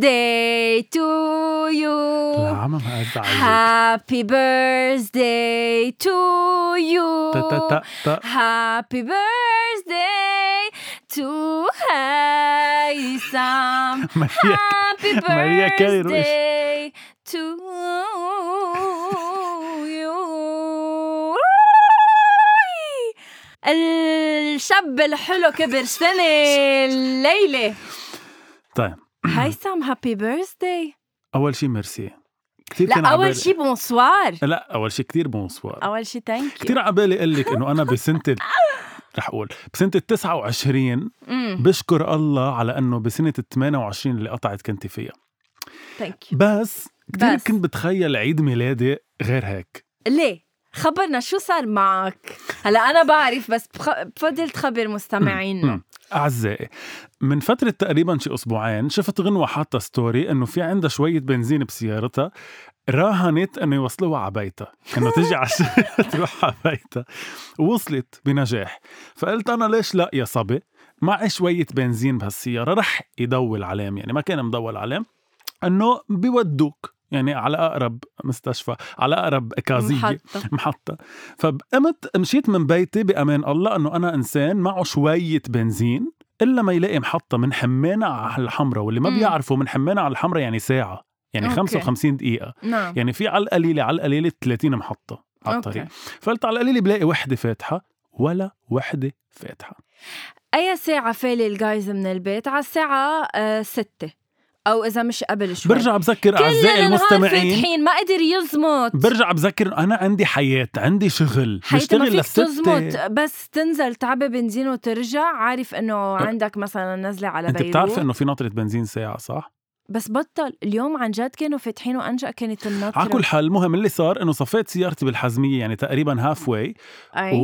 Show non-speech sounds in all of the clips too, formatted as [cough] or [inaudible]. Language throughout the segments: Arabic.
to you. العمى عليك Happy birthday to you. Happy birthday to هيثم. ماريا [laughs] Happy [laughs] birthday to you. الشاب الحلو كبر سنة الليلة طيب هيثم هابي بيرثداي أول شيء ميرسي. كثير لا كان أول عبالي- شي bonsoir. لا أول شيء كثير bonsoir. أول شي thank كثير على بالي أقول لك إنه أنا بسنة [laughs] رح أقول بسنة ال 29 you بشكر الله على إنه بسنة ال 28 اللي قطعت كنت فيها. thank you بس كثير. كنت بتخيل عيد ميلادي غير هيك. ليه؟ خبرنا شو صار معك؟ هلا أنا بعرف بس بخ... بفضل تخبر مستمعينا. أعزائي من فترة تقريبا شي أسبوعين شفت غنوة حاطة story إنه في عندها شوية بنزين بسيارتها راهنت إنه يوصلوها على بيتها إنه تجي على [laughs] تروح على بيتها. ووصلت بنجاح. فقلت أنا ليش لا يا صبي؟ معي شوية بنزين بهالسيارة رح يدول علام يعني ما كان مدول علام إنه بيودوك. يعني على أقرب مستشفى على أقرب كازية محطة. محطة. فقمت مشيت من بيتي بأمان الله أنه أنا إنسان معه شوية بنزين إلا ما يلاقي محطة من حمانة على الحمراء واللي ما. بيعرفوا من حمانة على الحمراء يعني ساعة يعني أوكي. 55 دقيقة. نعم. يعني في على القليلة على القليلة 30 محطة على أوكي. الطريق. فقلت على القليلة بلاقي وحدة فاتحة ولا وحدة فاتحة. أي ساعة فالي الجايز من البيت؟ على الساعة آه أو إذا مش قبل شوي. برجع بذكر النهار المستمعين. فاتحين ما قدر يزمط برجع بذكر أنا عندي حياة عندي شغل. حياتي ما بشتغل فيك لستة. تزمط بس تنزل تعبي بنزين وترجع. عارف إنه عندك مثلا نزلة على بيروت. بتعرفي إنه في نطرة بنزين ساعة صح؟ بس بطل اليوم عن جد كانوا فاتحين وانجا كانت النطره على كل حال المهم اللي صار إنه صفيت سيارتي بالحزمية يعني تقريبا halfway.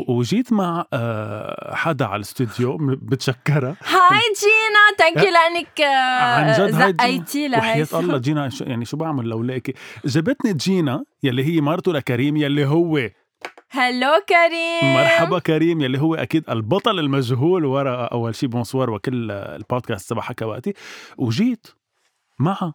وجيت مع آه، حدا على الاستوديو [laughs] بتشكرها. هاي جينا thank you [laughs] لأنك عن جد هاي زقيتي وحياة لهيثم الله جينا يعني شو بعمل لولاكي جابتني جينا يلي هي مرته لكريم يلي هو. hello كريم. مرحبا كريم يلي هو أكيد البطل المجهول ورا أول شيء bonsoir وكل البودكاست تبع حكواتي. وجيت معها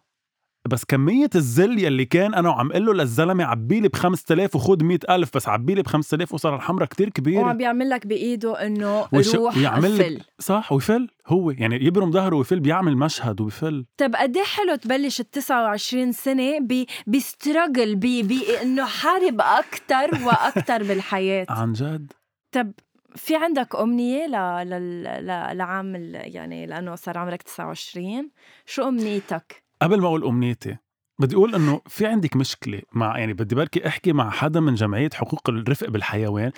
بس كمية الزل يلي كان أنا وعم قله للزلمة عبيلي ب 5000 وخد 100000 بس عبيلي ب 5000 وصار الحمرة كتير كبيرة. وعم بيعمل لك بإيده إنه وش- روح ويعمل فل. صح ويفل هو يعني يبرم ظهره ويفل بيعمل مشهد ويفل طب قد إيه حلو تبلش ال 29 سنة ب ب struggle ب بإنه حارب أكثر وأكثر بالحياة. عن جد؟ طب في عندك أمنية ل... ل... ل... لعام ال- يعني لأنه صار عمرك 29 شو أمنيتك؟ قبل ما أقول أمنيتي بدي أقول إنه في عندك مشكلة مع يعني بدي بركي أحكي مع حدا من جمعية حقوق الرفق بالحيوان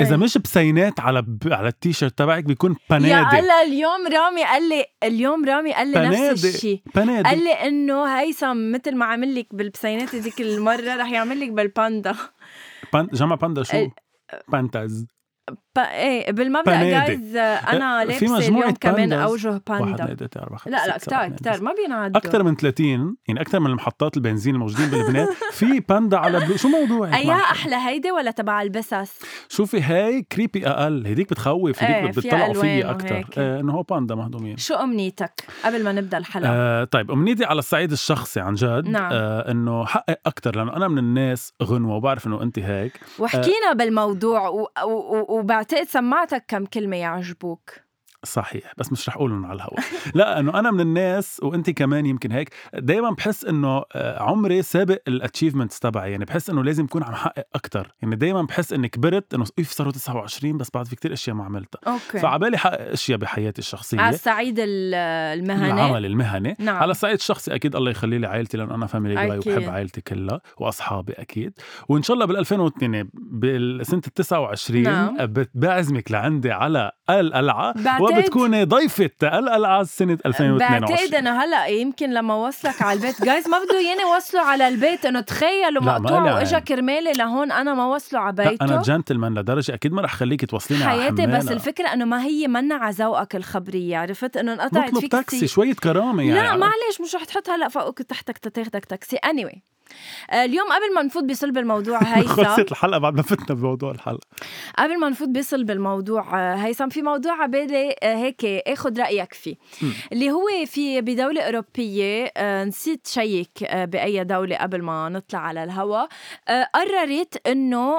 إذا إيه. مش بسينات على ب... على التيشيرت تبعك بيكون يا بنادي الله اليوم رامي قال لي اليوم رامي قال لي نفس. الشيء بنادي قال لي إنه هيثم مثل ما عمل لك بالبسينات هذيك المرة رح يعمل لك بالباندا بان... جمع باندا شو بانتاز. إيه بالمبدا. جايز أنا لابسه اليوم كمان. أوجه واحد باندا اثنين ثلاثة أربعة خمسة لا لا كتار كتار. ما بينعدوا أكثر من 30 يعني أكثر من محطات البنزين الموجودين بلبنان [laughs] في باندا على بلو شو موضوعك؟ ايا؟ أحلى هيدي ولا تبع البسس؟ شوفي هاي كريبي أقل هديك بتخوف هديك فيها بتطلعوا فيي وهيك. آه إنه هو باندا مهضومين شو أمنيتك قبل ما نبدأ الحلقة؟ آه طيب أمنيتي على الصعيد الشخصي عن جد نعم. آه إنه حقق أكثر لأنه أنا من الناس غنوة وبعرف إنه أنت هيك وحكينا بالموضوع وبعتقد سمعتك كم كلمة يعجبوك صحيح بس مش رح اقولهم على الهواء لا إنه أنا من الناس وإنت كمان يمكن هيك دائما بحس إنه آه، عمري سابق ال achievements تبعي. يعني بحس إنه لازم اكون عم حقق أكثر يعني دائما بحس إني كبرت إنه اف صاروا 29 بس بعد في كتير أشياء ما عملتها. أوكي. فعبالي حقق أشياء بحياتي الشخصية. على الصعيد ال- المهني العمل المهني نعم. على الصعيد الشخصي أكيد الله يخلي لي عائلتي لأنه أنا family guy. وبحب عائلتي كلها وأصحابي أكيد. وإن شاء الله بال 2002 بالسنة ال 29 نعم. بعزمك لعندي على القلعه وبتكوني ضيفة تقلقل سنة 2022 بعتقد إنه هلأ يمكن لما وصلك على البيت جايز ما بده ياني وصلوا على البيت إنه تخيلوا مقطوع وإجا عين. كرمالي لهون أنا ما وصلوا على بيته أنا جنتلمان لدرجة أكيد ما رح خليك توصليني على حياتي بس. الفكرة إنه ما هي منا على ذوقك الخبرية عرفت إنه انقطعت فيك تاكسي كتير. شوية كرامة يعني لا معلش مش رح تحط هلأ فوقك تحتك تاخدك تاكسي اني anyway. آه، اليوم قبل ما نفوت بصلب الموضوع [laughs] هيثم. خلصت الحلقة بعد ما فتنا بموضوع الحلقة. قبل ما نفوت بصلب الموضوع آه، هيثم في موضوع على آه، هيك آخذ رأيك فيه. مم. اللي هو في بدولة أوروبية نسيت check بأي دولة قبل ما نطلع على الهواء قررت إنه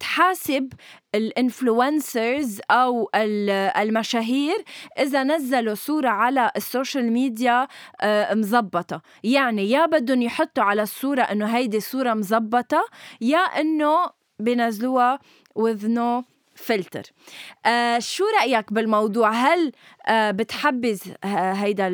تحاسب ال influencers أو ال- المشاهير إذا نزلوا صورة على ال social media آه، مزبطة. يعني يا بدهم يحطوا على الصورة إنه هيدي صورة مزبطة يا إنه بينزلوها with no filter آه شو رأيك بالموضوع؟ هل آه بتحبذ ه- هيدا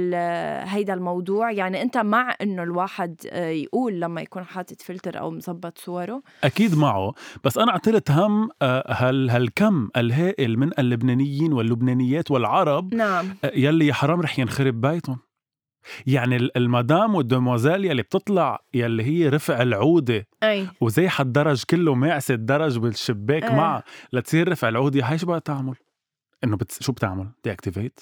هيدا الموضوع؟ يعني أنت مع إنه الواحد آه يقول لما يكون حاطط فلتر أو مزبط صوره؟ أكيد معه بس أنا اعتلت هم آه، هال هالكم الهائل من اللبنانيين واللبنانيات والعرب نعم. آه، يلي يا حرام رح ينخرب بيتهم. يعني ال- المدام والدموزيل يلي بتطلع يلي هي رفع العودة أي وزي الدرج كله معسة الدرج بالشباك إيه. معها لتصير رفع العودة هاي شو بقى تعمل؟ إنه بت... شو بتعمل؟ deactivate؟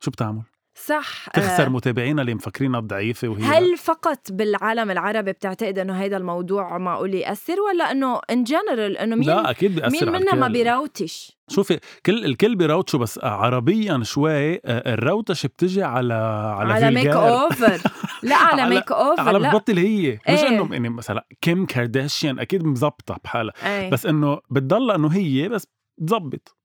شو بتعمل؟ صح تخسر آه متابعينا اللي مفكرينها ضعيفة وهي هل فقط بالعالم العربي بتعتقد إنه هيدا الموضوع معقول يأثر ولا إنه en général إنه مين لا أكيد بيأثر مين منا ما الكل. بي retouch شوفي كل الكل بي retouch وا بس عربيا شوي آه، ال retouch بتجي على على, على make. over لا [laughs] على على- make over على بتبطل هي مش إيه. انه يعني مثلا كيم كارداشيان أكيد مزبطة بحالها أي. بس إنه بتضل إنه هي بس بتزبط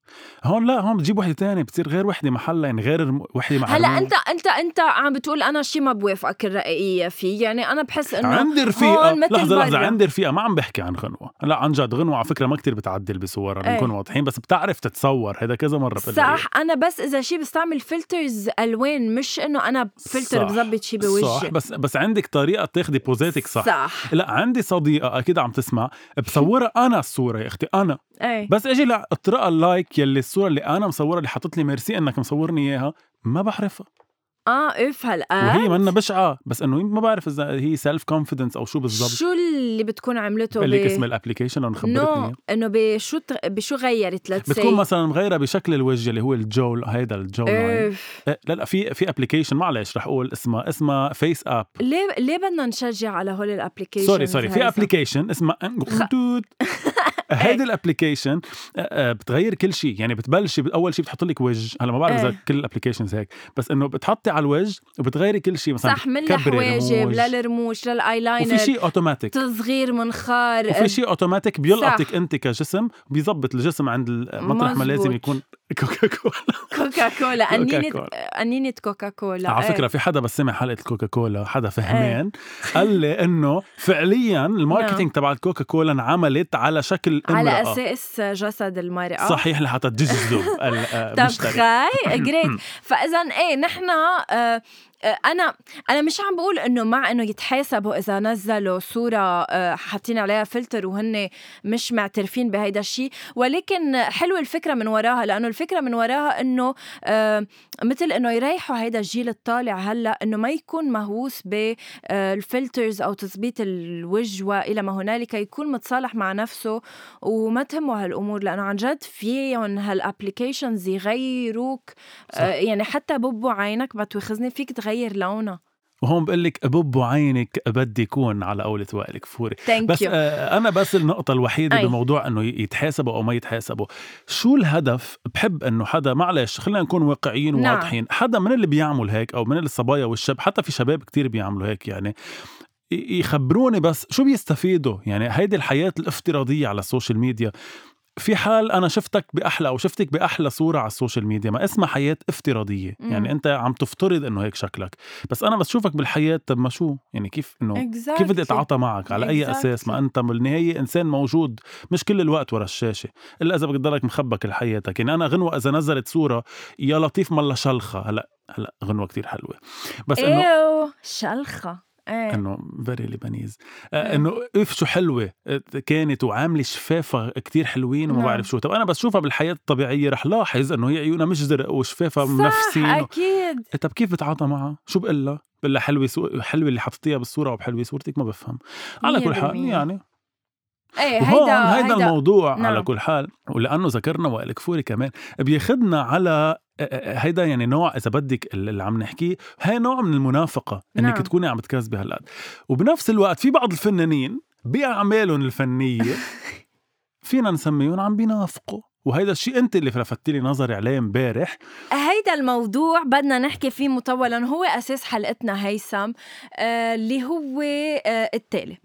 هون لا هون بتجيب وحدة تانية بتصير غير وحدة محلها يعني غير وحدة مع هلا. أنت أنت أنت عم بتقول أنا شيء ما بوافقك الرأيية فيه يعني أنا بحس إنه عندي رفيقة لحظة لحظة. عندي رفيقة ما عم بحكي عن غنوة لا عن جد غنوة على فكرة ما كتير بتعدل بصورها إيه. بنكون واضحين بس بتعرف تتصور هذا كذا مرة صح أنا بس إذا شيء بستعمل filters ألوان مش إنه أنا فلتر صح. بظبط شيء صح بوجهي بس بس عندك طريقة تاخدي poses اتك صح صح لا عندي صديقة أكيد عم تسمع بصورها أنا الصورة يا أختي أنا اي بس أجي لا اطرقها ال like يلي الصورة اللي أنا مصورها اللي حطت لي ميرسي إنك مصورني إياها ما بعرفها. آه ouf هلا وهي منا بشعة بس إنه ما بعرف إذا هي self confidence أو شو بالضبط. شو اللي بتكون عملته بقول لك اسم ال application لو خبرتني شو إياه. إنه بشو ت- بشو غيرت؟ let's بتكون مثلا مغيرة بشكل الوجه اللي هو ال jaw هيدا ال jaw line إيه، لا لا في في application معلش رح أقول اسمها اسمها فيس اب ليه ليه بدنا نشجع على هول ال application sorry sorry في application اسمها انجوتوت هيدي ال application بتغير كل شيء. يعني بتبلشي أول شيء بتحط لك وجه. هلا ما بعرف إذا إيه. كل ال applications هيك. بس إنه بتحطي على الوجه وبتغيري كل شيء مثلا صح من الحواجب رموش. للرموش للأيلاينر وفي شيء أوتوماتيك تصغير منخار وفي شيء أوتوماتيك بيلقطك صح. أنت كجسم بيظبط الجسم عند المطرح ما لازم. يكون كوكا كولا كوكا كولا قنينة كولا. قنينة كوكا كولا على إيه. فكره في حدا بس سمع حلقة كوكا كولا حدا فهمان قال لي إنه فعليا ال marketing تبع الكوكا كولا انعملت على شكل امرأة. على أساس جسد المرأة. صحيح لحتى تجذب طب المشتري خاي [laughs] great فاذا إيه نحن آه آه، أنا أنا مش عم بقول إنه مع إنه يتحاسبوا إذا نزلوا صورة آه، حاطين عليها فلتر وهن مش معترفين بهيدا الشيء ولكن حلوة الفكرة من وراها لأنه الفكرة من وراها إنه آه، مثل إنه يريحوا هيدا الجيل الطالع هلأ إنه ما يكون مهووس بال filters أو تظبيط الوجه والى ما هنالك يكون متصالح مع نفسه وما تهمه هالأمور لأنه عن جد فيهم هال applications يغيروك صح. آه، يعني حتى ببو عينك بتوخزني فيك تغير لونها وهون بقول لك ببو عينك بدي يكون على قولة وائل كفوري thank بس you آه أنا بس النقطة الوحيدة أي. بموضوع إنه يتحاسبوا أو ما يتحاسبوا. شو الهدف؟ بحب إنه حدا معلش خلينا نكون واقعيين نعم. وواضحين. حدا من اللي بيعمل هيك أو من الصبايا والشاب حتى في شباب كتير بيعملوا هيك يعني يخبروني بس شو بيستفيدوا؟ يعني هيدي الحياة الافتراضية على ال social media. في حال أنا شفتك بأحلى أو شفتك بأحلى صورة على ال social media ما اسمها حياة افتراضية. مم. يعني أنت عم تفترض إنه هيك شكلك. بس أنا بس شوفك بالحياة طب ما شو؟ يعني كيف إنه كيف بدي أتعاطى معك؟ على أي Exactly. أساس؟ ما أنت بالنهاية إنسان موجود مش كل الوقت ورا الشاشة. إلا إذا بدك تضلك مخبى كل حياتك يعني أنا غنوة إذا نزلت صورة يا لطيف ملا شلخة. هلأ هلأ غنوة كتير حلوة. بس إنه ايو شلخة. إيه. إنه very Lebanese آه، إيه. إنه ouf شو حلوة. آه، كانت وعاملة شفافها كتير حلوين وما نعم. بعرف شو. طب أنا بس شوفها بالحياة الطبيعية رح لاحظ إنه هي عيونها مش زرق وشفافها صح منفسين و... أكيد. إيه، طب كيف بتعاطى معها؟ شو بقول لها؟ بقول لها حلوة so... حلوة اللي حطيتيها بالصورة وبحلوه صورتك؟ ما بفهم. على كل حال. يعني. إيه هيدا هيدا الموضوع نعم. على كل حال. ولأنه ذكرنا وائل كفوري كمان بياخدنا على هيدا يعني نوع إذا بدك اللي عم نحكيه هي نوع من المنافقة إنك نعم. تكوني عم تكذبي هالقد وبنفس الوقت في بعض الفنانين بأعمالهم الفنية [laughs] فينا نسميهم عم بينافقوا. وهيدا الشيء أنت اللي لفتت لي نظري عليه امبارح. هيدا الموضوع بدنا نحكي فيه مطولا هو أساس حلقتنا هيثم آه اللي هو آه التالي.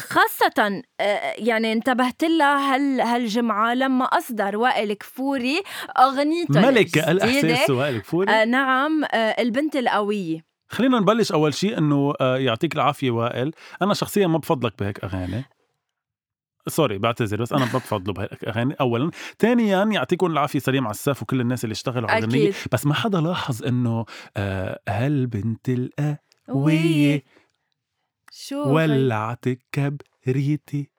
خاصة آه، يعني انتبهت لها هال هالجمعة لما أصدر وائل كفوري أغنيته ملكة الجديدة. الأحساس وائل كفوري آه نعم آه البنت القوية. خلينا نبلش أول شيء إنه آه، يعطيك العافية وائل. أنا شخصيا ما بفضلك بهيك أغاني. سوري بعتذر بس أنا ما بفضله بهيك أغاني اولا. ثانيا يعطيكم العافية سليم عساف وكل الناس اللي اشتغلوا على الاغنيه بس ما حدا لاحظ إنه آه هالبنت القوية شو ولعت كبريتي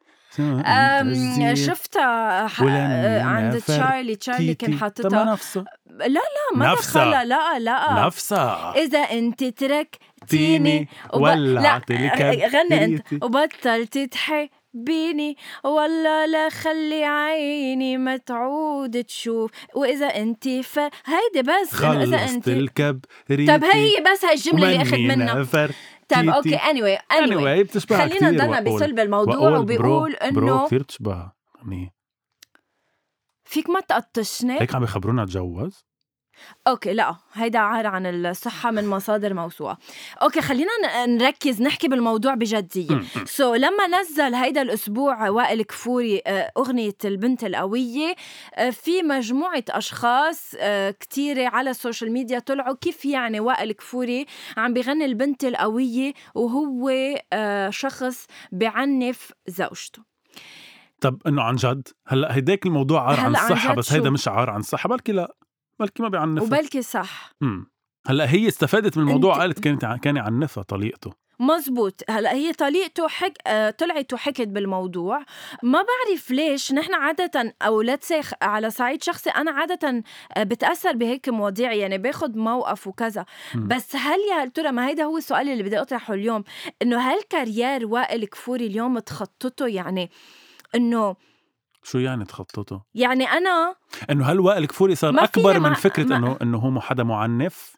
شفتها ح- عند. تشارلي تشارلي كان حاططها. نفسها لا لا ما نفسها. لا لا. نفسها إذا أنت تركتيني وب... ولعت لا لي غني كبريتي. وبطلت تحبيني. والله لا خلي عيني ما تعود تشوف. وإذا أنت ف هيدي بس خلصت أنت الكبريتي. طب هي بس هاي الجملة اللي أخذ منها. طب okay anyway anyway. anyway بتشبهها خلينا نضلنا بصلب الموضوع وبيقول bro, bro كثير بتشبهها يعني فيك ما تقطشني؟ هيك عم يخبرونا اتجوز أوكي لا هيدا عار عن الصحة من مصادر موثوقه okay خلينا نركز نحكي بالموضوع بجدية. so so, لما نزل هيدا الأسبوع وائل كفوري آه، أغنية البنت القوية آه، في مجموعة أشخاص آه، كتيرة على ال social media طلعوا كيف يعني وائل كفوري عم بغني البنت القوية وهو شخص بعنف زوجته. طب إنه عن جد؟ هلأ هيداك الموضوع عار عن الصحه بس هيدا؟ مش عار عن الصحه بلكي لا. بلكي ما بيعنفها. وبلكي صح. امم هلأ هي استفادت من الموضوع أنت- قالت كانت كان يعنفها طليقته. مزبوط هلأ هي طليقته حك... آه، طلعت وحكت بالموضوع. ما بعرف ليش نحن عادة أو لتس على صعيد شخصي أنا عادة آه، بتأثر بهيك مواضيع يعني باخد موقف وكذا. مم. بس هل يا ترى ما هيدا هو السؤال اللي بدي أطرحه اليوم إنه هل كارير وائل كفوري اليوم تخططه؟ يعني إنه شو يعني تخططه يعني أنا إنه هل وائل كفوري صار أكبر من فكرة ما- إنه إنه هو حدا معنف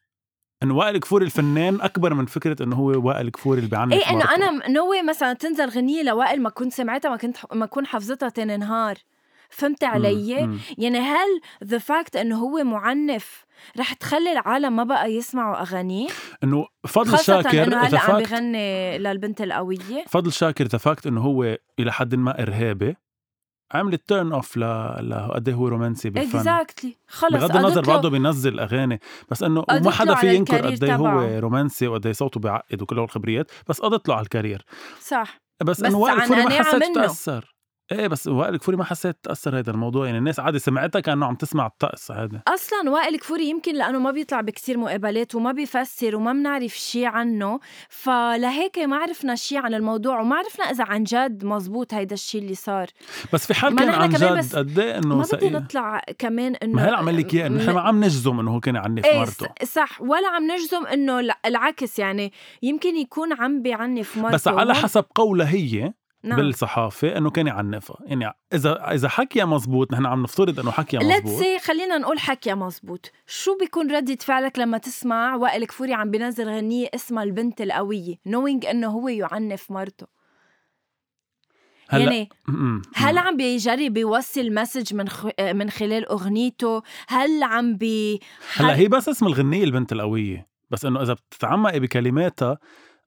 إنه وائل كفوري الفنان أكبر من فكرة إنه هو وائل كفوري اللي بيعنف إيه انه. أنا نوي مثلا تنزل غنية لوائل ما كنت سمعتها ما كنت ما كون حافظتها تاني نهار فهمت علي؟ مم. يعني هل the fact إنه هو معنف رح تخلي العالم ما بقى يسمعوا أغانيه إنه فضل شاكر إنه هلا عم بغني للبنت القوية فضل شاكر the fact إنه هو إلى حد ما إرهابي عملت turn off ل ل- قد إيه هو رومانسي بالفن. exactly خلص. بغض النظر بعده بينزل أغاني. بس إنه وما حدا في ينكر قد إيه هو. رومانسي وقد إيه صوته بيعقد وكل هالخبريات بس قضت له على ال career صح. بس, بس انه وائل ما حسيت. تأثر. إيه بس وائل كفوري ما حسيت تأثر هذا الموضوع يعني الناس عادي سمعتها كانه عم تسمع الطقس هذا أصلا وائل كفوري يمكن لأنه ما بيطلع بكتير مقابلات وما بيفسر وما بنعرف شيء عنه فلهيك ما عرفنا شيء عن الموضوع وما عرفنا إذا عن جد مزبوط هيدا الشيء اللي صار. بس في حال ما كان نحن عن كمان جد قد إيه إنه ما بدي. نطلع كمان إنه ما هلا عم لك اياه انه نحن ما عم نجزم إنه هو كان يعنف إيه مرته. صح ولا عم نجزم إنه لا- العكس يعني يمكن يكون عم بيعنف مرته بس على حسب قولها هي نعم. بالصحافة إنه كان يعنفها يعني إذا إذا حكيها مزبوط نحن عم نفترض إنه حكيها let's مزبوط. say خلينا نقول حكي مزبوط. شو بيكون ردة فعلك لما تسمع وائل كفوري عم بينزل غنية اسمها البنت القوية knowing إنه هو يعنف مرته؟ هلأ يعني هل عم بيجرب يوصل message من خ... من خلال أغنيته؟ هل عم بي هلأ هي بس اسم الغنية البنت القوية. بس إنه إذا بتتعمقي بكلماتها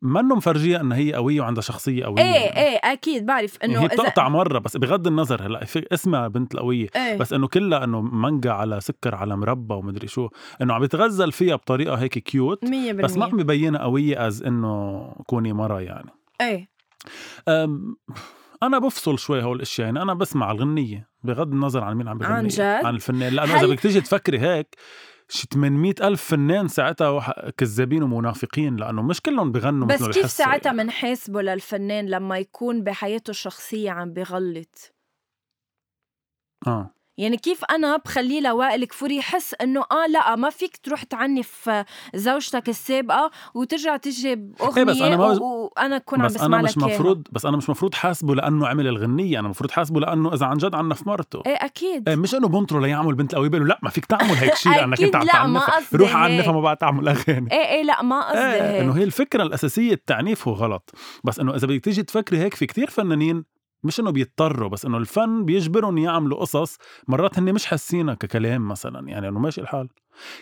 منه مفرجيها انها هي قوية وعندها شخصية قوية إيه إيه أكيد بعرف يعني إنه هي بتقطع مرة بس بغض النظر هلا اسمها بنت القوية إيه. بس إنه كلها إنه مانجا على سكر على مربى ومدري شو إنه عم يتغزل فيها بطريقة هيك cute بس ما عم يبينها قوية as إنه كوني مرة يعني إيه أم أنا بفصل شوي هول الأشياء يعني أنا بسمع الغنية بغض النظر عن مين عم بغني عن جد؟ عن الفنان لأنه هل- اذا بدك تيجي تفكري هيك شي 800 ألف فنان ساعتها كذابين ومنافقين لأنه مش كلهم بغنوا بس كيف ساعتها يعني. منحاسبه للفنان لما يكون بحياته الشخصية عم بغلط آه. يعني كيف أنا بخليه لوائل كفوري يحس إنه آه لا ما فيك تروح تعنف زوجتك السابقة وترجع تجي باغنيه إيه بس أنا ما وأنا اكون عم بس بسمع لك مش. مفروض بس أنا مش مفروض حاسبه لأنه عمل الغنية أنا مفروض حاسبه لأنه إذا عن جد عنف مرته. إيه أكيد. إيه مش إنه بنطره ليعمل بنت القوي بيقول لا ما فيك تعمل هيك شيء [laughs] لأنك أنت عم لا، ما تعنفها روح عنفها. ما بعد تعمل أغاني. إيه إيه لا ما قصدي إيه انه هي الفكرة الأساسية التعنيف هو غلط. بس إنه إذا بدك تيجي تفكري هيك في كتير فنانين مش إنه بيضطروا بس إنه الفن بيجبرهم يعملوا قصص مرات هن مش حاسينها ككلام مثلا يعني إنه ماشي الحال.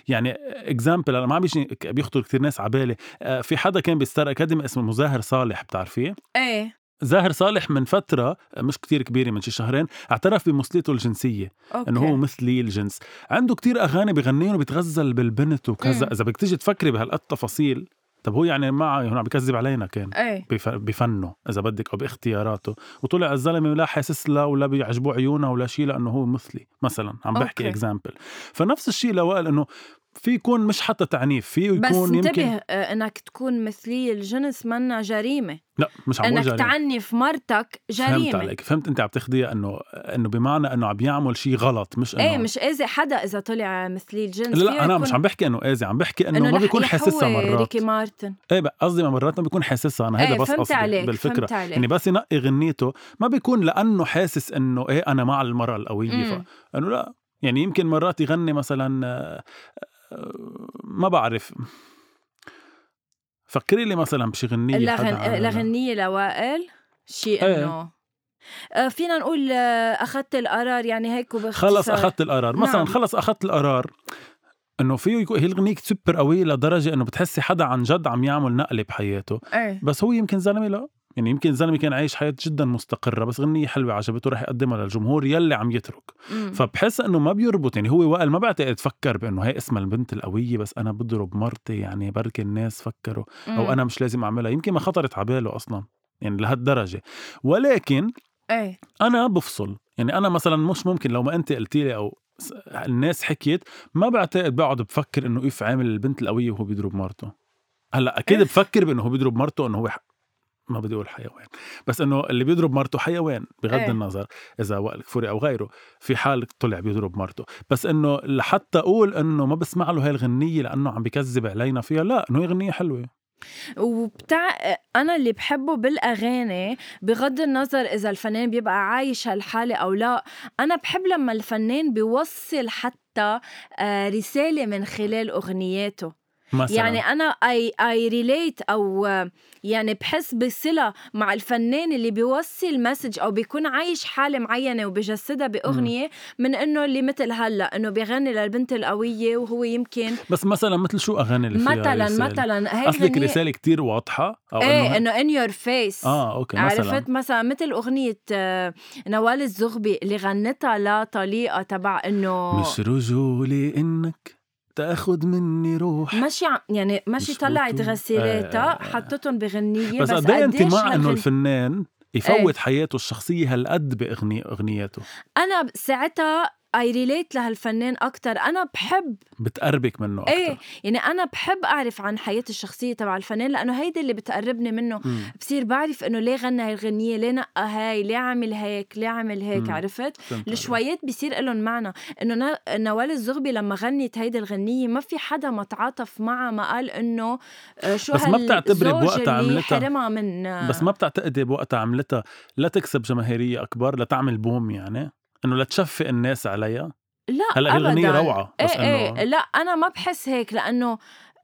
يعني example أنا ما عم بيجي بيخطر كثير ناس على بالي. آه، في حدا كان بستار أكاديمي اسمه زاهر صالح بتعرفيه؟ إيه. زاهر صالح من فترة آه، مش كتير كبيرة من شي شهرين اعترف بمثليته الجنسية okay إنه هو مثلي الجنس. عنده كتير أغاني بغنيهم وبيتغزل بالبنت وكذا. إذا بدك تيجي تفكري بهالقد تفاصيل طب هو يعني ما هون عم بكذب علينا كان. إيه. بف- بفنه إذا بدك أو باختياراته. وطلع الزلمة لا حاسس لا ولا بيعجبوه عيونها ولا شيء لأنه هو مثلي مثلا. عم بحكي. اكزامبل فنفس الشيء لوائل إنه في يكون مش حتى تعنيف في بس يكون انتبه يمكن آه، إنك تكون مثلي الجنس منا جريمة. لا مش عم إنك جريمة. تعنف مرتك فهمت جريمة. عليك فهمت انت عم تاخديها إنه إنه بمعنى إنه عم بيعمل شيء غلط مش إنه إيه مش اذي حدا إذا طلع مثلي الجنس. لا لا أنا يكون- مش عم بحكي إنه اذي عم بحكي إنه ما رح بيكون حاسسها مرات ريكي مارتن. إيه قصدي ما مرات ما بيكون حاسسها أنا هيدا إيه بس فهمت قصدي عليك بالفكرة. فهمت عليك. يعني بس ينقي غنيته ما بيكون لأنه حاسس إنه إيه أنا مع المرأة القوية. فانه لا يعني يمكن مرات يغني مثلا آه، ما بعرف. فكري لي مثلا بشي غنية لغن... لغنية لوائل شيء إيه. إنه. آه، فينا نقول آه، أخذت القرار يعني هيك وباختصار خلص أخذت القرار. مثلا نعم. خلص أخذت القرار إنه فيه يكون هي الغنية سوبر قوية لدرجة إنه بتحسي حدا عن جد عم يعمل نقلة بحياته. إيه. بس هو يمكن زلمة لا. يعني يمكن زلمه كان عايش حياة جدا مستقرة بس غنية حلوة عجبته رح يقدمها للجمهور يلي عم يترك مم. فبحس إنه ما بيربط يعني هو وائل ما بعتقد فكر بإنه هي اسمها البنت القوية بس أنا بضرب مرتي يعني بركي الناس فكروا مم. أو أنا مش لازم أعملها يمكن ما خطرت على باله أصلا يعني لهالدرجة ولكن إيه أنا بفصل يعني أنا مثلا مش ممكن لو ما أنت قلتي لي أو الناس حكيت ما بعتقد بقعد بفكر إنه إف عامل البنت القوية وهو بيضرب مرته هلأ أكيد إف. بفكر بإنه هو بيضرب مرته إنه هو. ما بدي أقول حيوان. بس إنه اللي بيضرب مرته حيوان بغض إيه. النظر إذا وائل كفوري أو غيره. في حال طلع بيضرب مرته. بس إنه لحتى أقول إنه ما بسمع له هاي الغنية لأنه عم بكذب علينا فيها لا إنه هي غنية حلوة. وبتاع أنا اللي بحبه بالأغاني بغض النظر إذا الفنان بيبقى عايش هالحالة أو لا أنا بحب لما الفنان بيوصل حتى آه، رسالة من خلال أغنياته. مثلا. يعني أنا I I relate أو يعني بحس بصلة مع الفنان اللي بيوصل message أو بيكون عايش حالة معينة وبجسدها بأغنية من إنه اللي مثل هلأ إنه بيغني للبنت القوية وهو يمكن بس مثلا مثل شو أغاني اللي فيها مثلا رسالة؟ مثلا هي قصدك رسالة كتير واضحة أو إيه إنه إنه in your face آه okay مثلا. عرفت؟ مثلا مثل أغنية آه، نوال الزغبي اللي غنتها لطليقه تبع إنه مش رجولي إنك تاخد مني روح ماشي يعني ماشي طلعت بطول. غسالاتها آه، آه، آه. حطتهم بغنية بس بس, قد إيه انت مع إنه الفنان يفوت حياته الشخصية هالقد باغني أغنياته أنا ساعتها I relate لهالفنان أكتر. أنا بحب بتقربك منه أكثر إيه يعني أنا بحب أعرف عن حياة الشخصية تبع الفنان لأنه هيدي اللي بتقربني منه. مم. بصير بعرف إنه ليه غنى هاي الغنية ليه نقى هاي ليه عمل هيك ليه عمل هيك مم. عرفت. الشويات بيصير لهم معنى. إنه نوال الزغبي لما غنت هيدي الغنية ما في حدا ما تعاطف معها ما قال إنه آه، شو بس ما بتعتبري بوقتها عملتها- من بس ما بتعتقدي بوقتها عملتها. لا تكسب جماهيرية أكبر لا تعمل boom يعني. إنه لا تشفق الناس عليها لا هلأ هي الغنية أبداً. روعة، بس إيه إيه إنه- لا أنا ما بحس هيك لأنه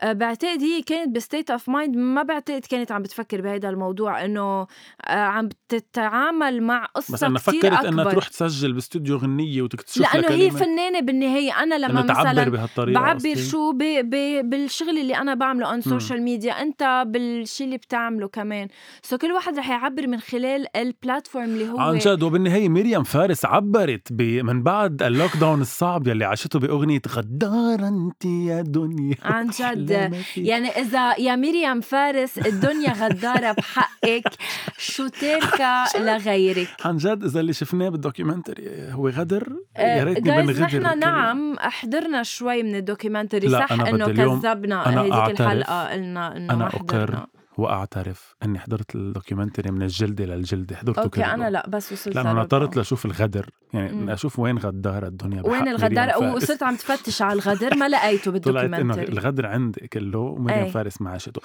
بعتقد هي كانت ب state of mind ما بعتقد كانت عم بتفكر بهذا الموضوع إنه آه، عم تتعامل مع قصة بس كتير فكرت إنها تروح تسجل باستوديو غنية وتكتشف لأنه هي فنانة بالنهاية. أنا لما مثلا بهالطريقة بعبر قصدي. شو ب... ب... بالشغل اللي أنا بعمله on social media أنت بالشي اللي بتعمله كمان. so كل واحد رح يعبر من خلال ال platform اللي هو عن جد وبالنهاية مريم فارس عبرت ب... من بعد ال lockdown الصعب يلي عاشته بأغنية غدارة أنت يا دنيا. عن جد. يعني إذا يا مريم فارس الدنيا غدارة بحقك. [laughs] شو تركتي [laughs] لغيرك؟ عن جد إذا اللي شفناه بال documentary هو غدر يا ريتني جايز بنغدر نحن نعم حضرنا شوي من ال documentary. لا، صح أنا إنه كذبنا أنا هذيك الحلقة قلنا إنه أقر حضرنا. وأعترف أني حضرت ال documentary من الجلده للجلده حضرته okay كله أنا لأ بس وصلت لأنه. نطرت لأشوف الغدر يعني مم. أشوف وين غدار الدنيا وين مريم الغدار فارس. وصرت عم تفتش على الغدر ما لقيته [laughs] طلعت إنه بال documentary الغدر عندي كله ومريم أي. فارس ما عاشته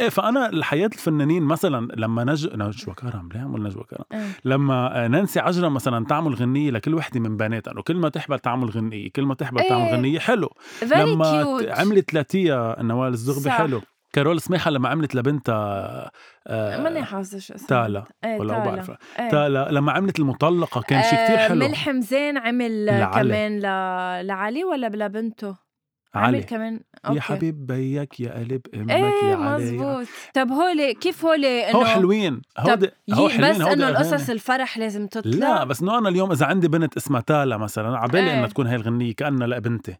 إيه فأنا الحياة الفنانين مثلا لما نج نجوى كرم ليه عمل نجوى كرم إيه. لما نانسي عجرم مثلا تعمل غنيه لكل وحدة من بناتها إنه كل ما تحبل تعمل غنيه كل ما تحبل إيه. تعمل غنيه حلو لما عملت لتيا نوال الزغبي. حلو كارول سماحه لما عملت لبنتها آه، ماني حافظه شو اسمها. تالا. إيه ولا ما تالا. بعرف إيه. تالا. لما عملت المطلقة كان شيء كتير آه، حلو. ملحم زين عمل لعلي. كمان ل... لعلي ولا لبنته؟ عمل علي. كمان؟ okay. يا حبيب بيك يا قلب أمك إيه يا علي. مزبوط طب هولي كيف هولي انه هو حلوين. هودي هو حلوين بس إنه. القصص الفرح لازم تطلع؟ لا بس إنه أنا اليوم إذا عندي بنت اسمها تالا مثلا عبالي إيه. إنها تكون هاي الغنية كأنها لبنتي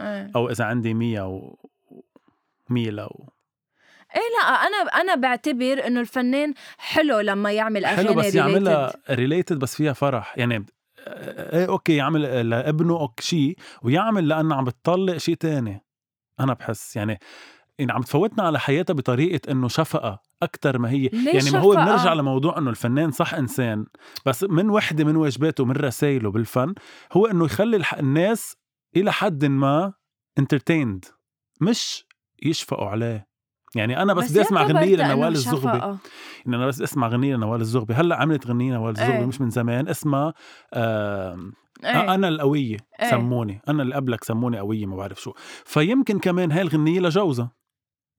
إيه. أو إذا عندي ميا و ميلا و... إيه لا أنا أنا بعتبر إنه الفنان حلو لما يعمل أغاني حلو بس. يعملها related بس فيها فرح يعني إيه okay يعمل لابنه okay شيء ويعمل لأنه عم بتطلق شيء تاني أنا بحس يعني يعني عم تفوتنا على حياتها بطريقة إنه شفقة أكثر ما هي يعني ما هو شفقة؟ بنرجع لموضوع إنه الفنان صح إنسان بس من وحدة من واجباته من رسائله بالفن هو إنه يخلي الناس إلى حد ما entertained مش يشفقوا عليه يعني أنا بس, بدي أسمع غنية لنوال الزغبي شفقة. يعني أنا بس أسمع غنية لنوال الزغبي هلأ عملت غنية نوال الزغبي إيه. مش من زمان اسمها آه إيه. أنا القوية إيه. سموني أنا اللي قبلك سموني قوية ما بعرف شو فيمكن كمان هاي الغنية لجوزها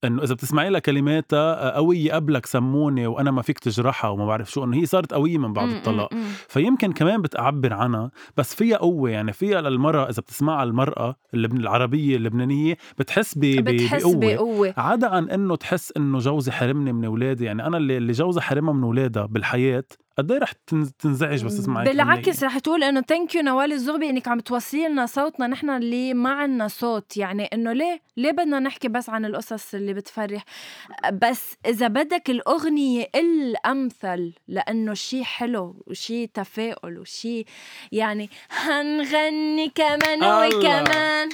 إنه إذا بتسمعي لها كلماتها آه، قويه قبلك سموني وأنا ما فيك تجرحها وما بعرف شو إنه هي صارت قوية من بعد الطلاق. فيمكن كمان بتعبر عنها بس فيها قوة يعني فيها للمرأة إذا بتسمعها المرأة اللبن العربية اللبنانية بتحس ب- ب- بتحس بقوة. عدا عن إنه تحس إنه جوزي حرمني من أولادي يعني أنا اللي, اللي جوزها حرمها من أولادها بالحياة قد إيه رح تن- تنزعج بس تسمعي بالعكس رح تقول إنه ثانك يو نوال الزغبي إنك عم توصلي لنا صوتنا نحن اللي ما عنا صوت. يعني إنه ليه ليه بدنا نحكي بس عن القصص اللي بتفرح؟ بس إذا بدك الأغنية الأمثل لأنه شيء حلو وشيء تفاؤل وشيء يعني هنغني كمان الله. وكمان.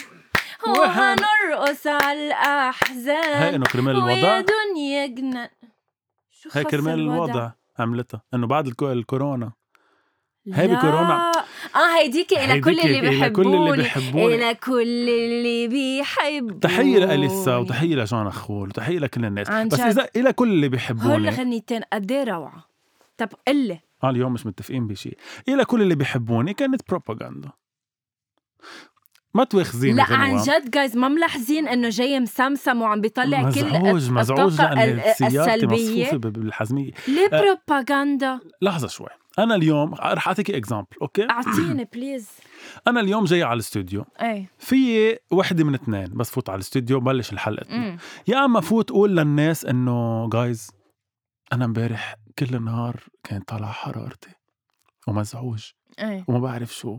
وهن- وهنرقص على الأحزان. هي إنه كرمال ويا الوضع دنيا جنان. شو هي خص كرمال الوضع. عملتها إنه بعد الكو- الكورونا لا. بكورونا. آه هيديك إلى كل اللي إلى كل اللي بيحبوني بيحبوني. إلى كل اللي بيحبوني تحية لأليسا وتحية لجانا خول وتحية لكل الناس بس جد. إذا إلى كل اللي هول بيحبوني غنيتين قد إيه روعة طب قلي آه اليوم مش متفقين بشيء إلى كل اللي بيحبوني كانت بروباغندا ما تواخذيني لا. عن جد جايز ما ملاحظين إنه جاي مسمسم وعم بيطلع كل مزعوج مزعوج الطاقة لأن ال- سيارتي السلبية. مصفوفة ب- بالحزمية ليه أه. بروباغندا لحظة شوي أنا اليوم رح أعطيكي example okay أعطيني please [clears throat] أنا اليوم جاي على الاستوديو إيه في وحدة من اثنين بس فوت على الاستوديو بلش الحلقة أمم. يا أما فوت قول للناس إنه جايز أنا امبارح كل النهار كانت طالعه حرارتي ومزعوج إيه. وما بعرف شو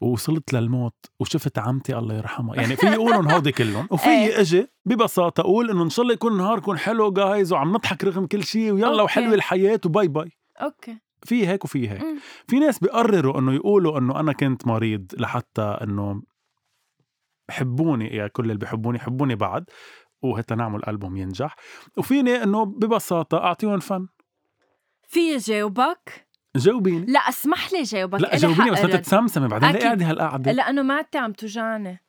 ووصلت للموت وشفت عمتي الله يرحمها. يعني في يقولون هودي كلهم وفي إيه. إجي ببساطة أقول إنه إن شاء الله يكون النهار يكون حلو جايز وعم نضحك رغم كل شيء ويلا. وحلوة الحياة وباي باي. okay. في هيك وفي هيك. أمم. في ناس بيقرروا إنه يقولوا إنه أنا كنت مريض لحتى إنه بحبوني يا كل اللي بحبوني حبوني بعد وحتى نعمل ألبوم ينجح. وفيني إنه ببساطة أعطيهم فن. في جاوبك جاوبيني لا اسمح لي جاوبك لا جاوبيني بس. تتسمسمي بعدين ليه. قاعدة هالقعدة لأنه معدتي عم توجعني.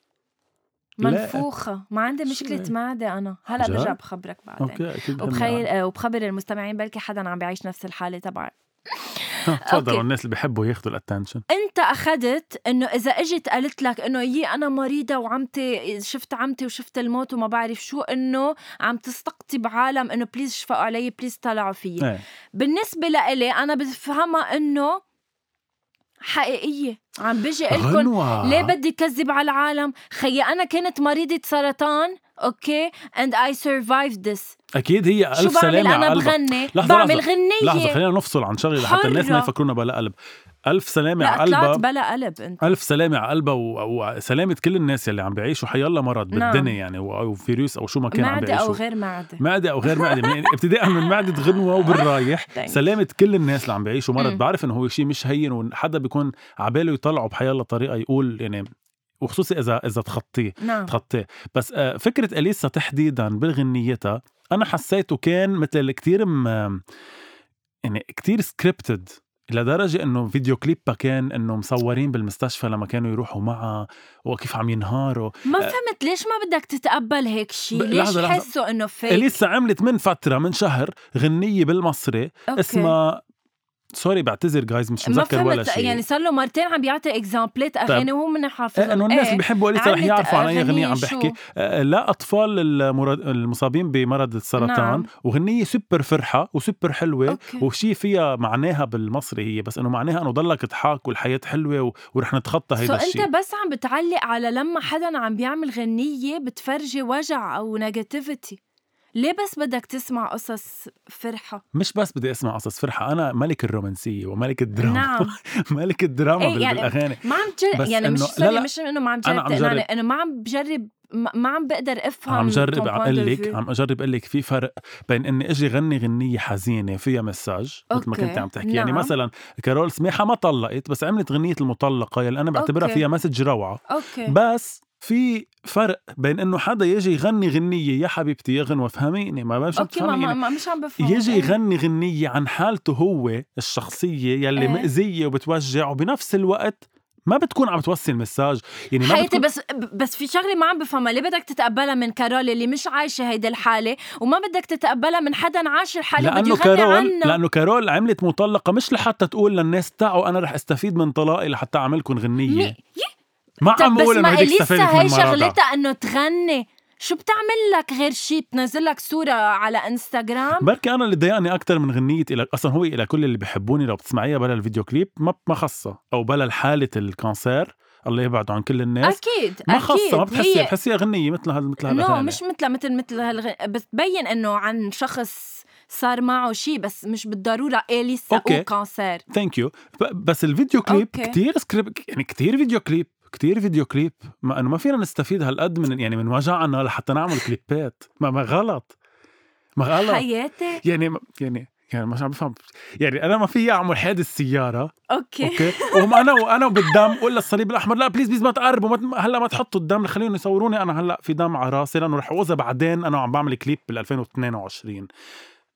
منفوخة ما عندي مشكلة؟ معدة أنا هلا؟ برجع بخبرك بعدين أكيد وبخيل وبخبر المستمعين بلكي حدا عم بيعيش نفس الحالة تبعي [laughs] تفضلوا. الناس اللي بيحبوا ياخذوا ال attention أنت أخذت إنه إذا إجت قالت لك إنه يي أنا مريضة وعمتي شفت عمتي وشفت الموت وما بعرف شو إنه عم تستقطب عالم إنه please شفقوا علي please طلعوا فيي. إيه. بالنسبة لإلي أنا بفهمها إنه حقيقية. عم بيجي لكم ليه بدي كذب على العالم؟ خيي أنا كنت مريضة سرطان okay and I survived this. أكيد هي شو ألف بعمل سلامة أنا؟ على بغني. لحظة- بعمل لحظة. غنية. لحظة خلينا نفصل عن شغلة لحتى الناس ما. يفكرونا بلا قلب. ألف سلامة لا على قلبها بلا قلب أنت. ألف سلامة على قلبها وسلامة كل الناس يلي عم بيعيشوا حيالله مرض نعم. بالدنيا يعني أو فيروس أو شو ما كان عم معدة أو بيعيشوا غير معدة. معدة أو غير معدة. [laughs] من ابتداء من معدة غنوة وبالرايح. [laughs] سلامة كل الناس اللي عم بيعيشوا مرض. بعرف إنه هو شيء مش هين وحدا بيكون عباله يطلعه بحيالله طريقة يقول يعني وخصوصي إذا إذا تخطيه نعم. تخطيه. بس آه، فكرة أليسا تحديدا بغنيتها أنا حسيته كان مثل كتير م... يعني كتير scripted لدرجة إنه فيديو كليبها كان إنه مصورين بالمستشفى لما كانوا يروحوا معها وكيف عم ينهاروا. ما فهمت ليش ما بدك تتقبل هيك شيء ليش. حسوا إنه فيك أليسا عملت من فترة من شهر غنية بالمصري okay. اسمها sorry بعتذر جايز مش مذكر ولا شيء. يعني صار له مرتين عم بيعطي example ات أغاني وهو من حافظ. إيه إنه الناس اللي بيحبوا اليسا رح عملت يعرفوا عن أي غنية عم؟ بحكي. آه، لا أطفال المصابين بمرض السرطان. نعم. وغنية سوبر فرحة وسوبر حلوة okay. وشي فيها معناها بالمصري هي بس إنه معناها إنه ضلك تضحك والحياة حلوة و- ورح نتخطى هيدا أنت الشيء بس عم بتعلق على لما حدا عم بيعمل غنية بتفرجي وجع أو negativity ليه بس بدك تسمع قصص فرحة؟ مش بس بدي أسمع قصص فرحة أنا ملك الرومانسية وملك الدراما نعم [laughs] ملك الدراما إيه يعني بالأغاني ما عم جرب يعني مش إنه- لا لا، مش إنه ما عم أنا جرب عم تقنعني جرب. إنه ما عم بجرب ما عم بقدر أفهم عم جرب أقول لك. عم أجرب أقول لك في فرق بين إني أجي غني غنية حزينة فيها message مثل ما okay، كنت عم تحكي يعني نعم. مثلا كارول سميحة ما طلقت بس عملت غنية المطلقة يلي أنا بعتبرها okay. فيها message روعة okay بس في فرق بين إنه حدا يجي يغني غنية يا حبيبتي يا غنوة فهميني؟ ما مش okay ما, ما, ما مش عم بفهم. يجي إيه. يغني غنية عن حالته هو الشخصية يلي إيه. مأذية وبتوجع وبنفس الوقت ما بتكون عم توصل message يعني ما حياتي بس بس في شغلة ما عم بفهمها. ليه بدك تتقبلها من كارول اللي مش عايشة هيدي الحالة وما بدك تتقبلها من حدا عاش الحالة؟ لأنه كارول عنها لأنه كارول عملت مطلقة مش لحتى تقول للناس تعوا أنا رح أستفيد من طلاقي لحتى اعملكم غنية. مي- ما عم بقول إنه هيديك إليسا استفادت هي من مرضها شغلتها إنه تغني. شو بتعمل لك غير شيء؟ بتنزل لك صورة على إنستغرام؟ بركي أنا اللي ضايقني أكثر من غنية إلى أصلا هو إلى كل اللي بحبوني لو بتسمعيها بلا ال video clip ما ما خصها أو بلا حالة ال cancer الله يبعده عن كل الناس. أكيد ما خصها ما بتحسيها هي بتحسيها غنية مثل هذا مثل هذا no. مش مثل مثل مثل هالغ... بتبين إنه عن شخص صار معه شيء بس مش بالضرورة إليسا. أو cancer thank you بس ال video clip okay. كتير سكريب يعني كتير video clip. كتير video clip ما إنه ما فينا نستفيد هالقد من يعني من وجعنا لحتى نعمل كليبات. ما ما غلط. ما غلط. حياتي يعني ما- يعني يعني مش عم بفهم يعني أنا ما في اعمل حادث سيارة. okay. okay؟ وهم أنا وأنا بالدم قول للصليب الأحمر. لا please please ما تقربوا ما هلأ ما تحطوا الدم خليهم يصوروني. أنا هلأ في دم على راسي لأنه رح اوزى بعدين. أنا وعم بعمل كليب بال 2022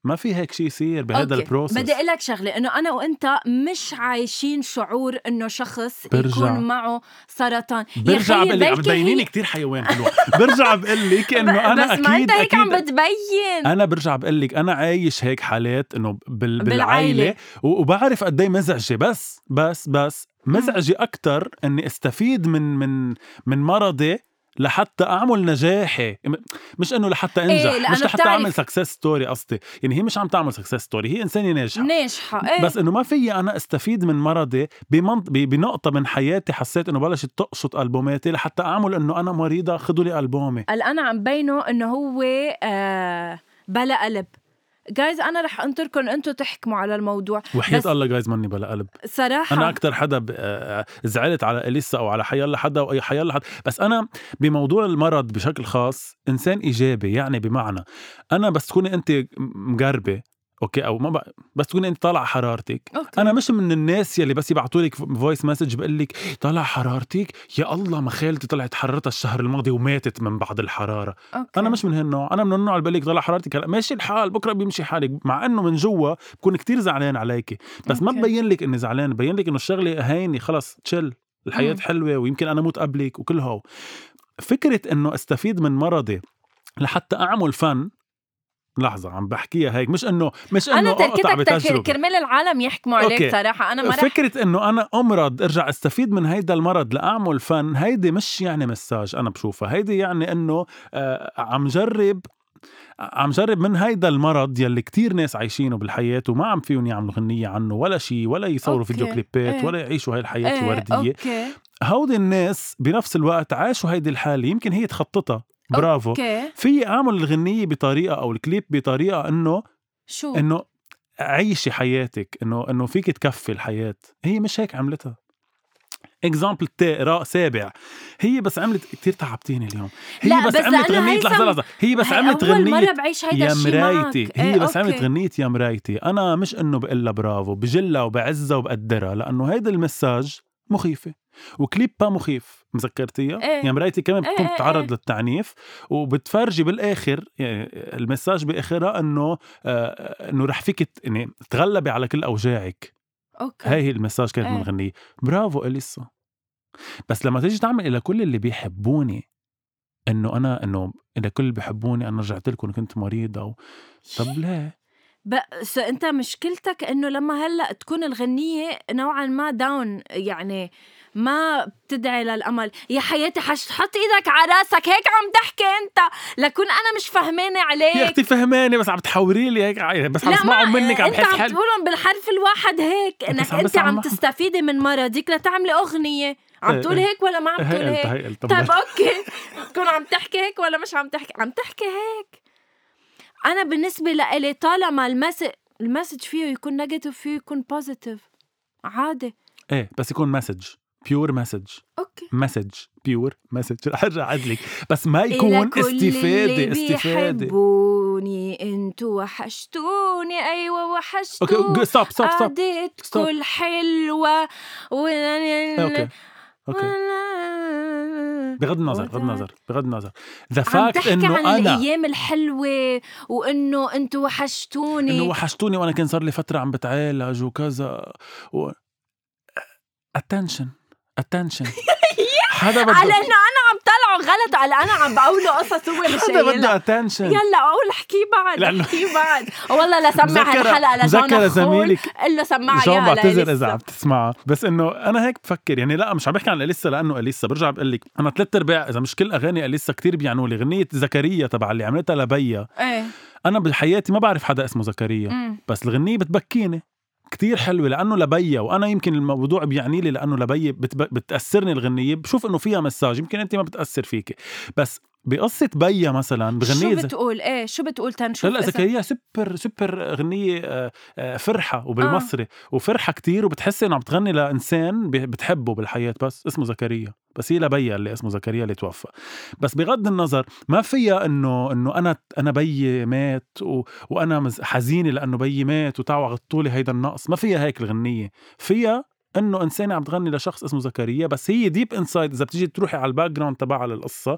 ما في هيك شيء يصير بهذا okay. ال process بدي أقول لك شغلة إنه أنا وأنت مش عايشين شعور إنه شخص برجع. يكون معه سرطان. برجع بقول لك هي- كثير حيوان حلو. برجع بقول لك [laughs] إنه أنا بس ما أكيد انت هيك عم بتبين. أنا برجع بقول لك أنا عايش هيك حالات إنه بال بالعائلة. وبعرف قد إيه مزعجة. بس بس بس مزعجة أكثر إني أستفيد من من من مرضي لحتى أعمل نجاحي. مش إنه لحتى أنجح إيه، مش لحتى بتعرف- اعمل success story قصدي. يعني هي مش عم تعمل success story هي إنسانة ناجحة. ناجحة إيه. بس إنه ما في أنا أستفيد من مرضي بمنط... ب- بنقطة من حياتي حسيت إنه بلشت تقشط ألبوماتي لحتى أعمل إنه أنا مريضة خذوا لي ألبومي. اللي أنا عم بينه إنه هو آه بلا قلب. جايز أنا رح انطركم أنتم تحكموا على الموضوع. وحياة بس الله جايز مني بلا قلب صراحة أنا أكثر حدا آه، زعلت على إليسا أو على حيالله حدا أو أي حيالله حدا بس أنا بموضوع المرض بشكل خاص إنسان إيجابي يعني بمعنى أنا بس تكوني أنت مقربة. أوكي أو ما بق... بس تكوني أنت طالعه حرارتك أوكي. أنا مش من الناس يلي بس يبعتوا لك voice message بقول لك طالع حرارتك يا الله ما خالتي طلعت حرارتها الشهر الماضي وماتت من بعد الحرارة أوكي. أنا مش من هالنوع أنا من النوع اللي بقول لك طلع حرارتك هلا ماشي الحال بكرة بيمشي حالك مع إنه من جوا بكون كتير زعلان عليكي بس ما أوكي. ببين لك إني زعلان ببين لك إنه الشغلة هينة خلص تشل الحياة مم. حلوة ويمكن أنا موت قبلك وكل هو فكرة إنه أستفيد من مرضي لحتى أعمل فن لحظة عم بحكيها هيك مش انه مش إنه أنا تركتك كرمال العالم يحكموا عليك أوكي. صراحة أنا ما رح فكرة إنه أنا أمرض أرجع أستفيد من هيدا المرض لأعمل فن هيدي مش يعني message أنا بشوفها هيدي يعني إنه آه عم جرب عم جرب من هيدا المرض يلي كتير ناس عايشينه بالحياة وما عم فيهم يعملوا غنية عنه ولا شيء ولا يصوروا أوكي. فيديو كليبات إيه. ولا يعيشوا هاي الحياة إيه، الوردية أوكي هودي الناس بنفس الوقت عاشوا هيدي الحالة يمكن هي تخططها برافو. أوكي. في اعمل الغنية بطريقة أو الكليب بطريقة إنه شو؟ إنه عيشي حياتك إنه إنه فيك تكفي الحياة. هي مش هيك عملتها. example سابع. هي بس عملت كثير تعبتيني اليوم. هي لا، بس, بس عملت غنية لحظة لحظة. هي بس عملت أول غنية مرة بعيش هيدا يا مرايتي. هي إيه، بس عملت أوكي. غنية يا مرايتي. أنا مش إنه بقول لها برافو بجلها وبعزها وبقدرها لأنه هيدا ال message مخيفة. وكليبها مخيف مذكرتيها إيه. يا مرايتي كمان إيه، بتكون إيه، بتتعرض إيه. للتعنيف وبتفرجي بالآخر يعني ال message بآخرها إنه آه إنه رح فيك يعني تغلبي على كل أوجاعك أوكي هاي هي ال message كانت من إيه. الغنية برافو إليسا بس لما تيجي تعمل إلى كل اللي بيحبوني إنه أنا إنه إلى كل اللي بيحبوني أنا رجعت لكم كنت مريضة و... طب ليه؟ بس انت مشكلتك انه لما هلأ تكون الغنية نوعا ما down يعني ما بتدعي للأمل. يا حياتي حاج تحط إيدك على راسك هيك عم تحكي أنت. لكن أنا مش فهمانة يا عليك أختي فهماني بس عم تحوري لي هيك بس عم اسمعهم منك عم انت تحس عم حل. تقولهم بالحرف الواحد هيك إنك عم أنت عم عم. تستفيدي من مرضك لتعملي أغنية. عم إيه، تقول إيه. هيك ولا ما عم تقول هي قلتها هيك؟ طيب أوكي. [laughs] تكون عم تحكي هيك ولا مش عم تحكي؟ عم تحكي هيك. أنا بالنسبة لإلي طالما ال message ال message فيه يكون negative فيه يكون positive عادي. إيه بس يكون message pure message أوكي. message pure message رح أرجع اعد لك بس ما يكون كل استفاده اللي استفادة بيحبوني. إنتوا وحشتوني. أيوه وحشتوني. أوكي stop stop stop قعدتكم الحلوة و... أوكي. أوكي. بغض النظر بغض النظر بغض النظر. the fact إنه عن أنا الأيام الحلوة وإنه أنتوا وحشتوني. إنه وحشتوني وأنا كان صار لي فترة عم بتعالج وكذا و... اتنشن اتنشن حدا بده على إنه أنا طلعه غلط على أنا عم بقوله قصص هو [laughs] مش حدا بده. اتنشن يلا قول أحكي بعد لأنه- أحكي بعد. والله لسمع هالحلقه لجون مذكرة خول. زميلك قل له سمعها جون بعتذر. إذا عم تسمعها. بس إنه أنا هيك بفكر يعني لا مش عم بحكي عن أليسا لأنه أليسا برجع بقول لك أنا ثلاث أرباع إذا مش كل أغاني أليسا كتير بيعنوا لي غنيه زكريا تبع اللي عملتها لبيا. إيه. أنا بحياتي ما بعرف حدا اسمه زكريا أمم. بس الغنية بتبكيني. كتير حلوة لأنه لبيا وأنا يمكن الموضوع بيعني لي لأنه لبيا بتب... بتأثرني الغنية بشوف إنه فيها مساج يمكن أنت ما بتأثر فيك بس بقصة بيا مثلا بغنية شو بتقول؟ إيه شو بتقول؟ تنشوف إذا- زكريا super super غنية آه، آه، فرحة وبالمصري. وفرحة كتير وبتحسي انه عم تغني لإنسان ب- بتحبه بالحياة بس اسمه زكريا. بس هي لبيا اللي اسمه زكريا اللي توفى. بس بغض النظر ما فيها إنه إنه أنا أنا بيي مات و... وأنا حزينة لأنه بيي مات وتعوا غطوا لي هيدا النقص. ما فيها هيك الغنية. فيها إنه إنسانة عم تغني لشخص اسمه زكريا بس هي deep inside إذا بتيجي تروحي على ال background تبعها للقصة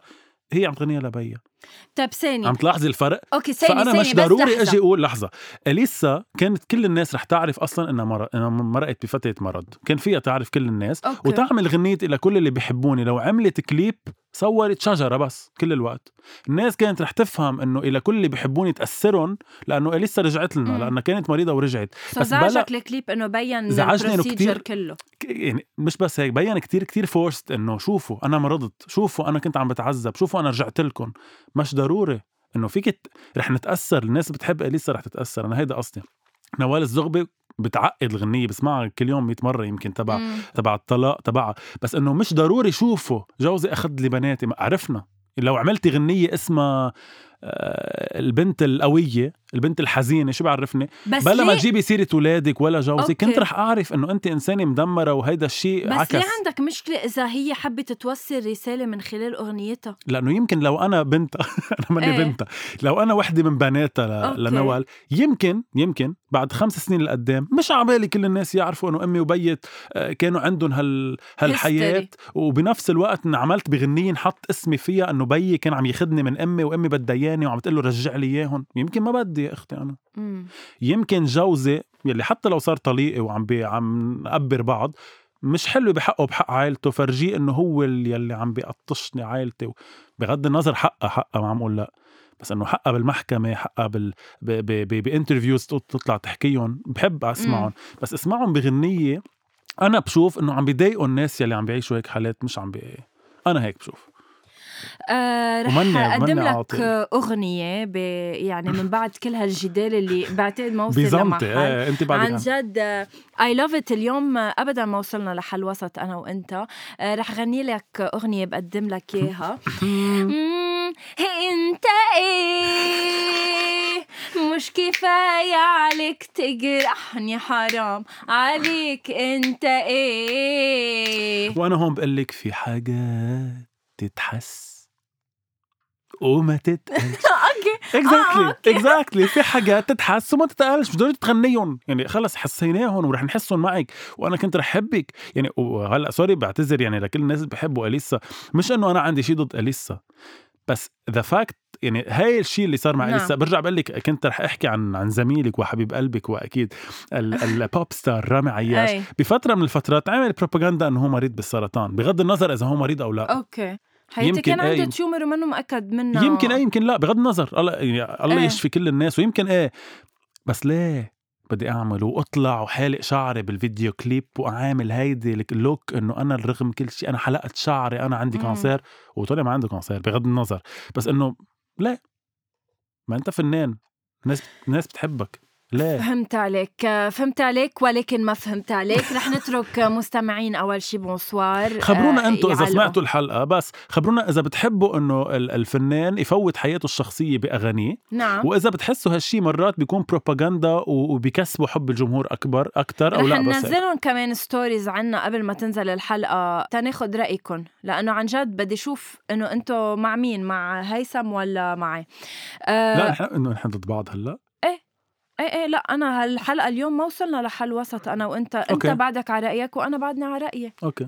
هي عم تغنيها لبيا. طيب ثانية عم تلاحظي الفرق؟ أوكي ثانية فأنا مش ضروري. أجي أقول لحظة. أليسا كانت كل الناس رح تعرف أصلا إنها مر... إنها مرقت بفترة مرض. كان فيها تعرف كل الناس. أوكي. وتعمل غنية إلى كل اللي بيحبوني. لو عملت كليب صورت شجرة بس كل الوقت. الناس كانت رح تفهم إنه إلى كل اللي بيحبوني تاثرهم لأنه أليسا رجعت لنا. لأنها كانت مريضة ورجعت. بس زعجك الكليب إنه بين زعجني ال procedure كتير- كله. يعني مش بس هيك بين كتير كتير forced إنه شوفوا أنا مرضت شوفوا أنا كنت عم بتعذب شوفوا أنا رجعت لكم مش ضروري إنه فيك ت- رح نتأثر الناس بتحب إليسا رح تتأثر. أنا هيدا قصدي. نوال الزغبي بتعقد الغنية بسمعها كل يوم 100 مرة يمكن تبع مم. تبع الطلاق تبعها. بس إنه مش ضروري شوفوا جوزي أخذ لي بناتي ما عرفنا. لو عملتي غنية اسمها البنت القوية البنت الحزينة شو بعرفني بس بلا ما تجيبي سيرة ولادك ولا جوزي أوكي. كنت رح أعرف إنه أنت إنسانة مدمرة وهيدا الشيء بس عكس ليه عندك مشكلة إذا هي حبت توصل رسالة من خلال أغنيتها؟ لأنه يمكن لو أنا بنتها [laughs] أنا ماني إيه. بنتها لو أنا وحدة من بناتها. لنوال يمكن يمكن بعد خمس سنين لقدام مش عبالي كل الناس يعرفوا إنه أمي وبيت آه، كانوا عندهم هال هالحياة History. وبنفس الوقت إن عملت بغنية نحط اسمي فيها إنه بيي كان عم ياخدني من أمي وأمي بدها إياني وعم تقول له رجع لي إياهم يمكن ما بدي يا أختي أنا. مم. يمكن جوزي يلي حتى لو صار طليقي وعم بي عم نقبر بعض مش حلو بحقه بحق عائلته. فرجيه إنه هو اللي يلي عم بيقطشني عائلتي بغض النظر حقها حقها ما عم أقول لأ. بس إنه حقها بالمحكمة حقها بال. بإنترفيوز تطلع تحكيهم بحب اسمعهم بس اسمعهم بغنية أنا بشوف إنه عم بيضايقوا الناس يلي عم بيعيشوا هيك حالات مش عم بي أنا هيك بشوف. آه رح ومني- ومني لك عاطل. ب... يعني من بعد كل هالجدال اللي بعتقد ما وصل بزنطي لمحل. إيه أنت بعدك عن جد I love it اليوم ابدا ما وصلنا لحل وسط أنا وأنت. آه، رح غني لك أغنية بقدم لك إياها. [laughs] أنت إيه؟ مش كفاية عليك تجرحني حرام. عليك أنت إيه؟ وأنا هون بقول لك في حاجات تتحس. وما تتقالش. [laughs] okay. exactly okay. exactly في حاجات تتحس وما تتقالش مش ضروري تغنيهم. يعني خلص حسيناهم ورح نحسهم معك. وأنا كنت رح حبك يعني وهلأ sorry بعتذر يعني لكل الناس اللي بحبوا أليسا. مش إنه أنا عندي شيء ضد أليسا. بس the fact يعني هاي الشيء اللي صار مع نعم. اليسا برجع بقول لك كنت رح أحكي عن عن زميلك وحبيب قلبك وأكيد ال- [laughs] ال pop star رامي عياش. أي. بفترة من الفترات عمل بروباغندا إنه هو مريض بالسرطان. بغض النظر إذا هو مريض أو لا. okay. حياتي يمكن كان عنده إيه. tumor ومنه مأكد منه. يمكن إيه يمكن لا بغض النظر. الله يعني الله إيه. يشفي كل الناس ويمكن إيه. بس ليه بدي اعمل وأطلع وحالق شعري بالفيديو كليب وعامل هيدي ال look إنه أنا رغم كل شيء أنا حلقت شعري أنا عندي مم. cancer وطلع ما عنده cancer بغض النظر. بس إنه ليه؟ ما أنت فنان. الناس الناس بتحبك. ليه فهمت عليك. فهمت عليك ولكن ما فهمت عليك. رح نترك [laughs] مستمعين أول شي. Bonsoir. خبرونا آه، أنتم إذا. سمعتوا الحلقة بس خبرونا إذا بتحبوا إنه ال- الفنان يفوت حياته الشخصية بأغانيه. نعم. وإذا بتحسوا هالشي مرات بيكون بروباغندا وبيكسبوا حب الجمهور اكبر أكثر أو لا بس. ننزلهم كمان stories عنا قبل ما تنزل الحلقة. تناخد رأيكم لأنه عن جد بدي أشوف إنه أنتم مع مين؟ مع هيثم ولا معي؟ آه لا نحن إنه نحن ضد بعض هلأ. إيه إيه لا أنا هالحلقة اليوم ما وصلنا لحل وسط أنا وأنت okay. انت بعدك على رأيك وأنا بعدني على رأيي okay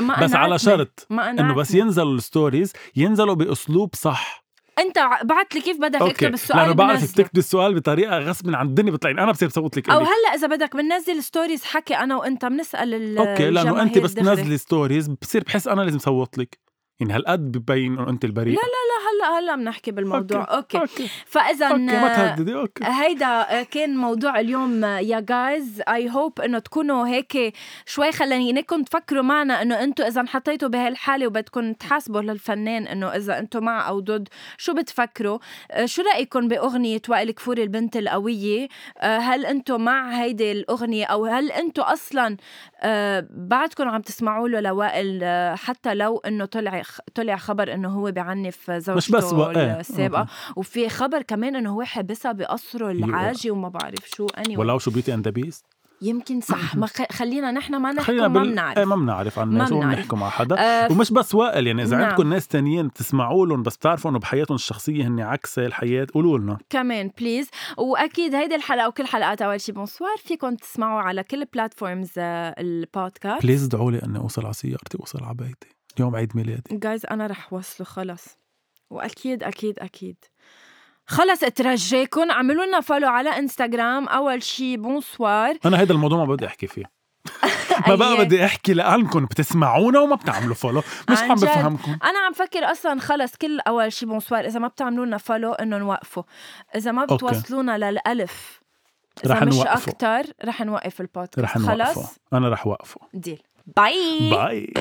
ما بس على. شرط ما إنه بس. ينزلوا ال stories ينزلوا بأسلوب صح أنت بعت لي كيف بدك okay اكتب السؤال لأنه بعرفك بنزله. تكتب السؤال بطريقة غصب عن الدنيا بتلاقيني أنا بصير بصوت لك أو. هلأ إذا بدك بننزل stories حكي أنا وأنت بنسأل ال- okay لأنه أنت بس. تنزلي stories بصير بحس أنا لازم صوت لك يعني هالقد ببين إنه أنت البريء. لا لا هلأ هلأ بنحكي بالموضوع. okay, okay. فاذا okay ما تهددي okay. هيدا كان موضوع اليوم يا guys I hope إنه تكونوا هيك شوي خلينيكم تفكروا معنا إنه أنتم اذا انحطيتوا بهالحالة وبدكم تحاسبوا للفنان إنه إذا أنتم مع أو ضد شو بتفكروا؟ آه، شو رأيكم بأغنية وائل كفوري البنت القوية؟ آه، هل أنتم مع هيدي الأغنية أو هل أنتم أصلا آه، بعدكم عم تسمعوا له لوائل آه، حتى لو إنه طلع طلع خبر إنه هو بعنف زوجته مش بس وائل. السابقة وفي خبر كمان إنه هو حبسها بقصره العاجي وما بعرف شو اني ولو شو beauty and beast يمكن صح ما. خلينا نحن ما نحكم ما. بنعرف إيه ما بنعرف عن الناس ما وما. بنحكوا مع حدا آه، ومش بس وائل يعني إذا نعم. عندكم ناس تانيين بتسمعوا لهم بس بتعرفوا إنه بحياتهم الشخصية هن عكس الحياة قولوا لنا كمان please وأكيد هيدي الحلقة وكل حلقات أول شي Bonsoir فيكم تسمعوا على كل platforms البودكاست please ادعوا لي إني أوصل على سيارتي أوصل على بيتي يوم عيد ميلادي. guys أنا رح وصله خلص. وأكيد أكيد أكيد. خلص اترجاكم اعملوا لنا follow على انستغرام أول شي Bonsoir أنا هيدا الموضوع ما بدي أحكي فيه. [laughs] ما بقى. بدي أحكي لانكم بتسمعونا وما بتعملوا follow مش عم. بفهمكم أنا عم فكر أصلا خلص كل أول شي Bonsoir إذا ما بتعملوا لنا follow انه نوقفه إذا ما. بتوصلونا للألف إذا رح مش نوقفه. أكتر رح نوقف البودكاست. رح نوقفه خلص؟ أنا رح وقفه deal bye bye